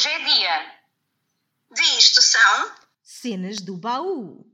Hoje é dia. De isto são Cenas do baú.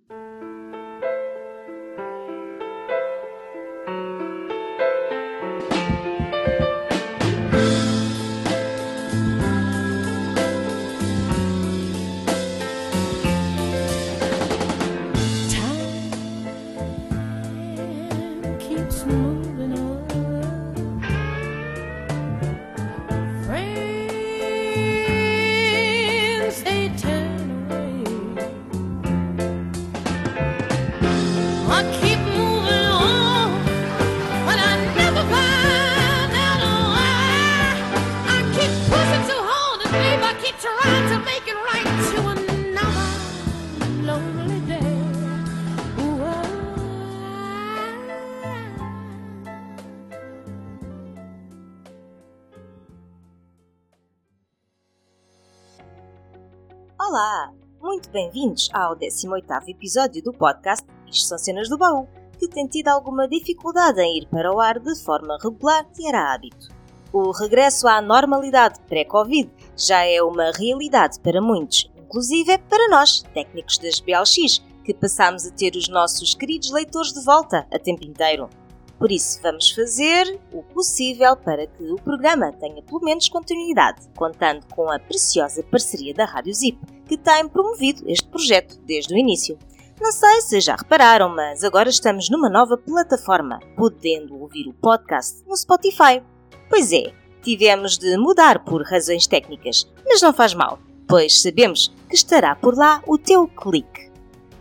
Olá! Muito bem-vindos ao 18º episódio do podcast Isto são Cenas do Baú, que tem tido alguma dificuldade em ir para o ar de forma regular e era hábito. O regresso à normalidade pré-Covid já é uma realidade para muitos, inclusive para nós, técnicos das BLX, que passamos a ter os nossos queridos leitores de volta a tempo inteiro. Por isso, vamos fazer o possível para que o programa tenha pelo menos continuidade, contando com a preciosa parceria da Rádio Zip, que tem promovido este projeto desde o início. Não sei se já repararam, mas agora estamos numa nova plataforma, podendo ouvir o podcast no Spotify. Pois é, tivemos de mudar por razões técnicas, mas não faz mal, pois sabemos que estará por lá o teu clique.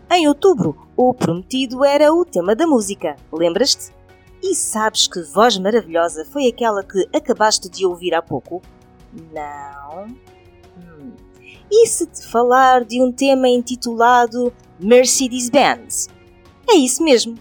Em outubro, o prometido era o tema da música, lembras-te? E sabes que voz maravilhosa foi aquela que acabaste de ouvir há pouco? Não? E se te falar de um tema intitulado Mercedes-Benz? É isso mesmo.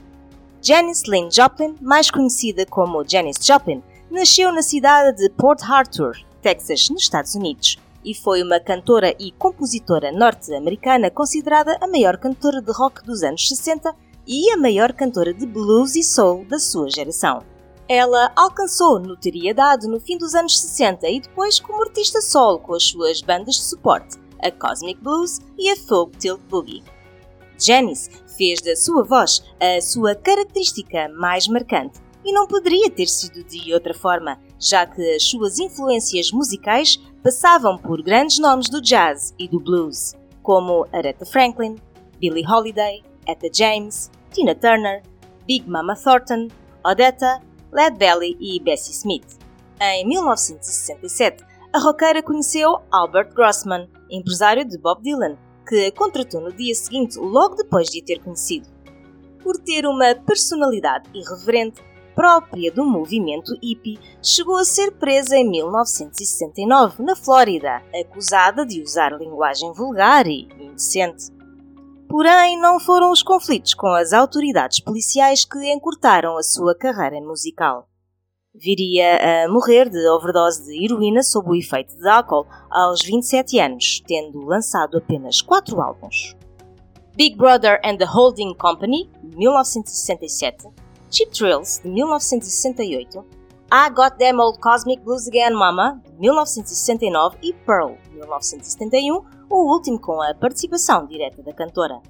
Janice Lynn Joplin, mais conhecida como Janis Joplin, nasceu na cidade de Port Arthur, Texas, nos Estados Unidos, e foi uma cantora e compositora norte-americana considerada a maior cantora de rock dos anos 60 e a maior cantora de blues e soul da sua geração. Ela alcançou notoriedade no fim dos anos 60 e depois como artista solo com as suas bandas de suporte, a Cosmic Blues e a Folk Tilt Boogie. Janice fez da sua voz a sua característica mais marcante e não poderia ter sido de outra forma, já que as suas influências musicais passavam por grandes nomes do jazz e do blues, como Aretha Franklin, Billie Holiday, Etta James, Tina Turner, Big Mama Thornton, Odetta, Led Belly e Bessie Smith. Em 1967, a roqueira conheceu Albert Grossman, empresário de Bob Dylan, que a contratou no dia seguinte, logo depois de a ter conhecido. Por ter uma personalidade irreverente própria do movimento hippie, chegou a ser presa em 1969 na Flórida, acusada de usar linguagem vulgar e indecente. Porém, não foram os conflitos com as autoridades policiais que encurtaram a sua carreira musical. Viria a morrer de overdose de heroína sob o efeito de álcool aos 27 anos, tendo lançado apenas 4 álbuns. Big Brother and the Holding Company, de 1967, Cheap Thrills, de 1968, I Got Them Old Cosmic Blues Again Mama, de 1969 e Pearl, de 1971, o último com a participação direta da cantora.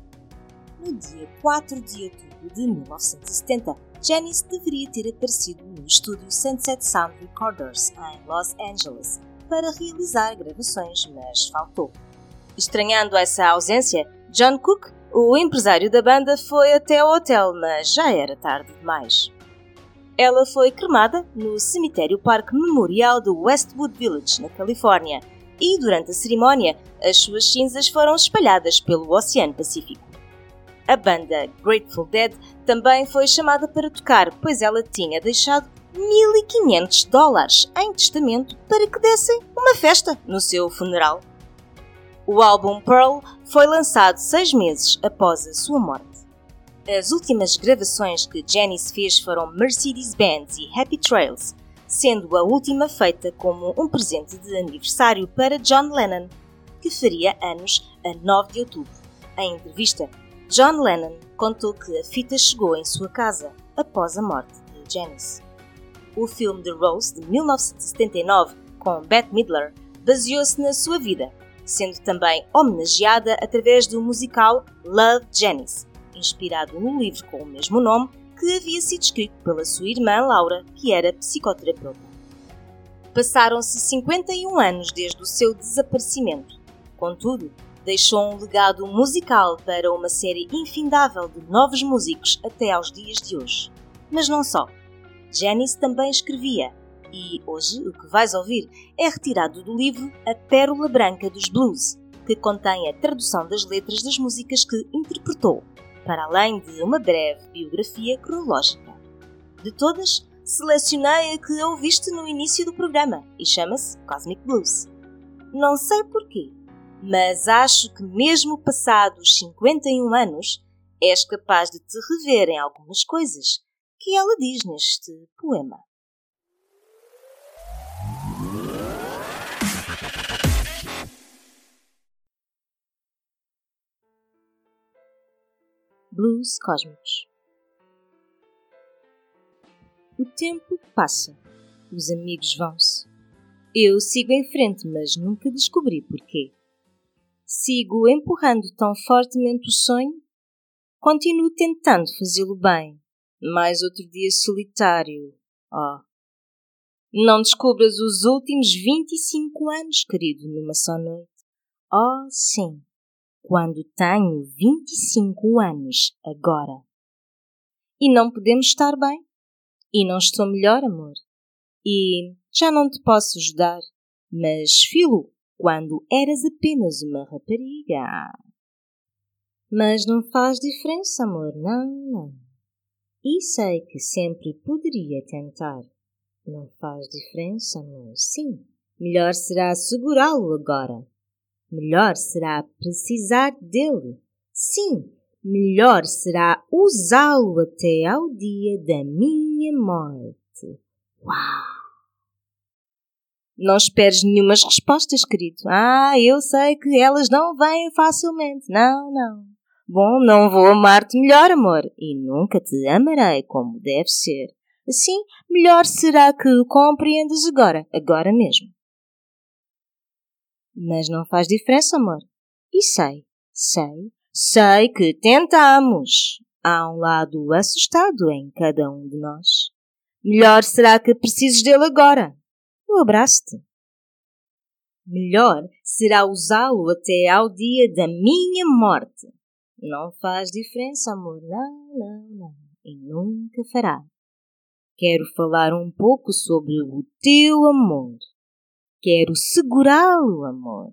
No dia 4 de outubro de 1970, Janice deveria ter aparecido no estúdio Sunset Sound Recorders, em Los Angeles, para realizar gravações, mas faltou. Estranhando essa ausência, John Cook, o empresário da banda, foi até o hotel, mas já era tarde demais. Ela foi cremada no Cemitério Parque Memorial do Westwood Village, na Califórnia, e durante a cerimónia, as suas cinzas foram espalhadas pelo Oceano Pacífico. A banda Grateful Dead também foi chamada para tocar, pois ela tinha deixado 1.500 dólares em testamento para que dessem uma festa no seu funeral. O álbum Pearl foi lançado seis meses após a sua morte. As últimas gravações que Janice fez foram Mercedes-Benz e Happy Trails, sendo a última feita como um presente de aniversário para John Lennon, que faria anos a 9 de outubro. Em entrevista, John Lennon contou que a fita chegou em sua casa após a morte de Janice. O filme The Rose, de 1979, com Bette Midler, baseou-se na sua vida, sendo também homenageada através do musical Love Janice, inspirado no livro com o mesmo nome que havia sido escrito pela sua irmã Laura, que era psicoterapeuta. Passaram-se 51 anos desde o seu desaparecimento. Contudo, deixou um legado musical para uma série infindável de novos músicos até aos dias de hoje. Mas não só. Janice também escrevia, e hoje o que vais ouvir é retirado do livro A Pérola Branca dos Blues, que contém a tradução das letras das músicas que interpretou, para além de uma breve biografia cronológica. De todas, selecionei a que ouviste no início do programa e chama-se Cosmic Blues. Não sei porquê, mas acho que mesmo passados 51 anos, és capaz de te rever em algumas coisas que ela diz neste poema. Blues Cósmicos O tempo passa, os amigos vão-se. Eu sigo em frente, mas nunca descobri porquê. Sigo empurrando tão fortemente o sonho, continuo tentando fazê-lo bem. Mais outro dia solitário. Oh. Não descubras os últimos 25 anos, querido, numa só noite. Oh, sim quando tenho 25 anos agora. E não podemos estar bem. E não estou melhor, amor. E já não te posso ajudar. Mas, filo, quando eras apenas uma rapariga. Mas não faz diferença, amor, não, não. E sei que sempre poderia tentar. Não faz diferença, amor, sim. Melhor será segurá-lo agora melhor será precisar dele. Sim, melhor será usá-lo até ao dia da minha morte. Uau! Não esperes nenhumas respostas, querido. Ah, eu sei que elas não vêm facilmente. Não, não. Bom, não vou amar-te melhor, amor, e nunca te amarei como deve ser. Assim, melhor será que o compreendas agora, agora mesmo. Mas não faz diferença, amor. E sei, sei, sei que tentamos. Há um lado assustado em cada um de nós. Melhor será que precises dele agora. Eu abraço-te. Melhor será usá-lo até ao dia da minha morte. Não faz diferença, amor. Não, não, não. E nunca fará. Quero falar um pouco sobre o teu amor. Quero segurá-lo, amor.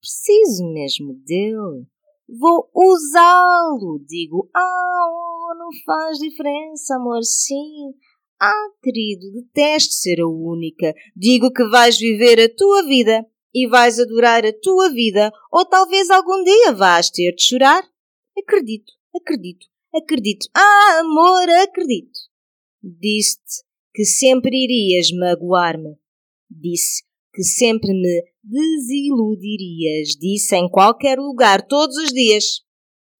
Preciso mesmo dele. Vou usá-lo. Digo, ah, oh, não faz diferença, amor. Sim. Ah, querido, detesto ser a única. Digo que vais viver a tua vida e vais adorar a tua vida, ou talvez algum dia vás ter de chorar. Acredito, acredito, acredito. Ah, amor, acredito. Disse-te que sempre irias magoar-me. Disse que sempre me desiludirias, disse em qualquer lugar, todos os dias.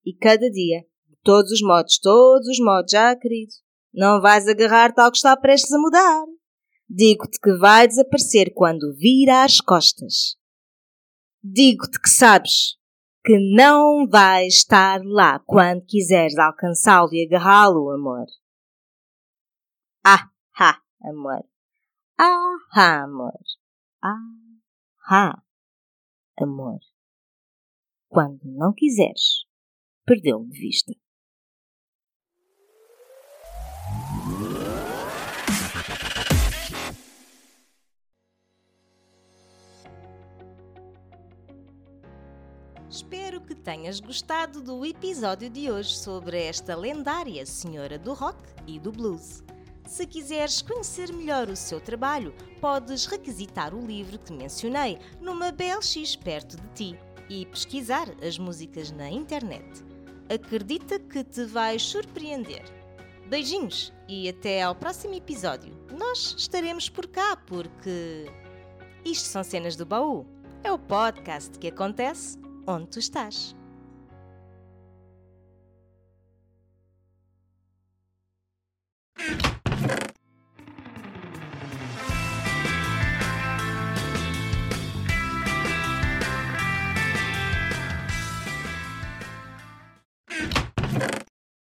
E cada dia, de todos os modos, todos os modos, já querido, não vais agarrar tal que está prestes a mudar. Digo-te que vai desaparecer quando vira as costas. Digo-te que sabes que não vais estar lá quando quiseres alcançá-lo e agarrá-lo, amor. Ah, ha, amor. Ah, ha, amor. Ah, amor. Quando não quiseres, perdeu-me de vista. Espero que tenhas gostado do episódio de hoje sobre esta lendária senhora do rock e do blues. Se quiseres conhecer melhor o seu trabalho, podes requisitar o livro que mencionei numa BLX perto de ti e pesquisar as músicas na internet. Acredita que te vais surpreender. Beijinhos e até ao próximo episódio. Nós estaremos por cá porque isto são cenas do baú. É o podcast que acontece onde tu estás.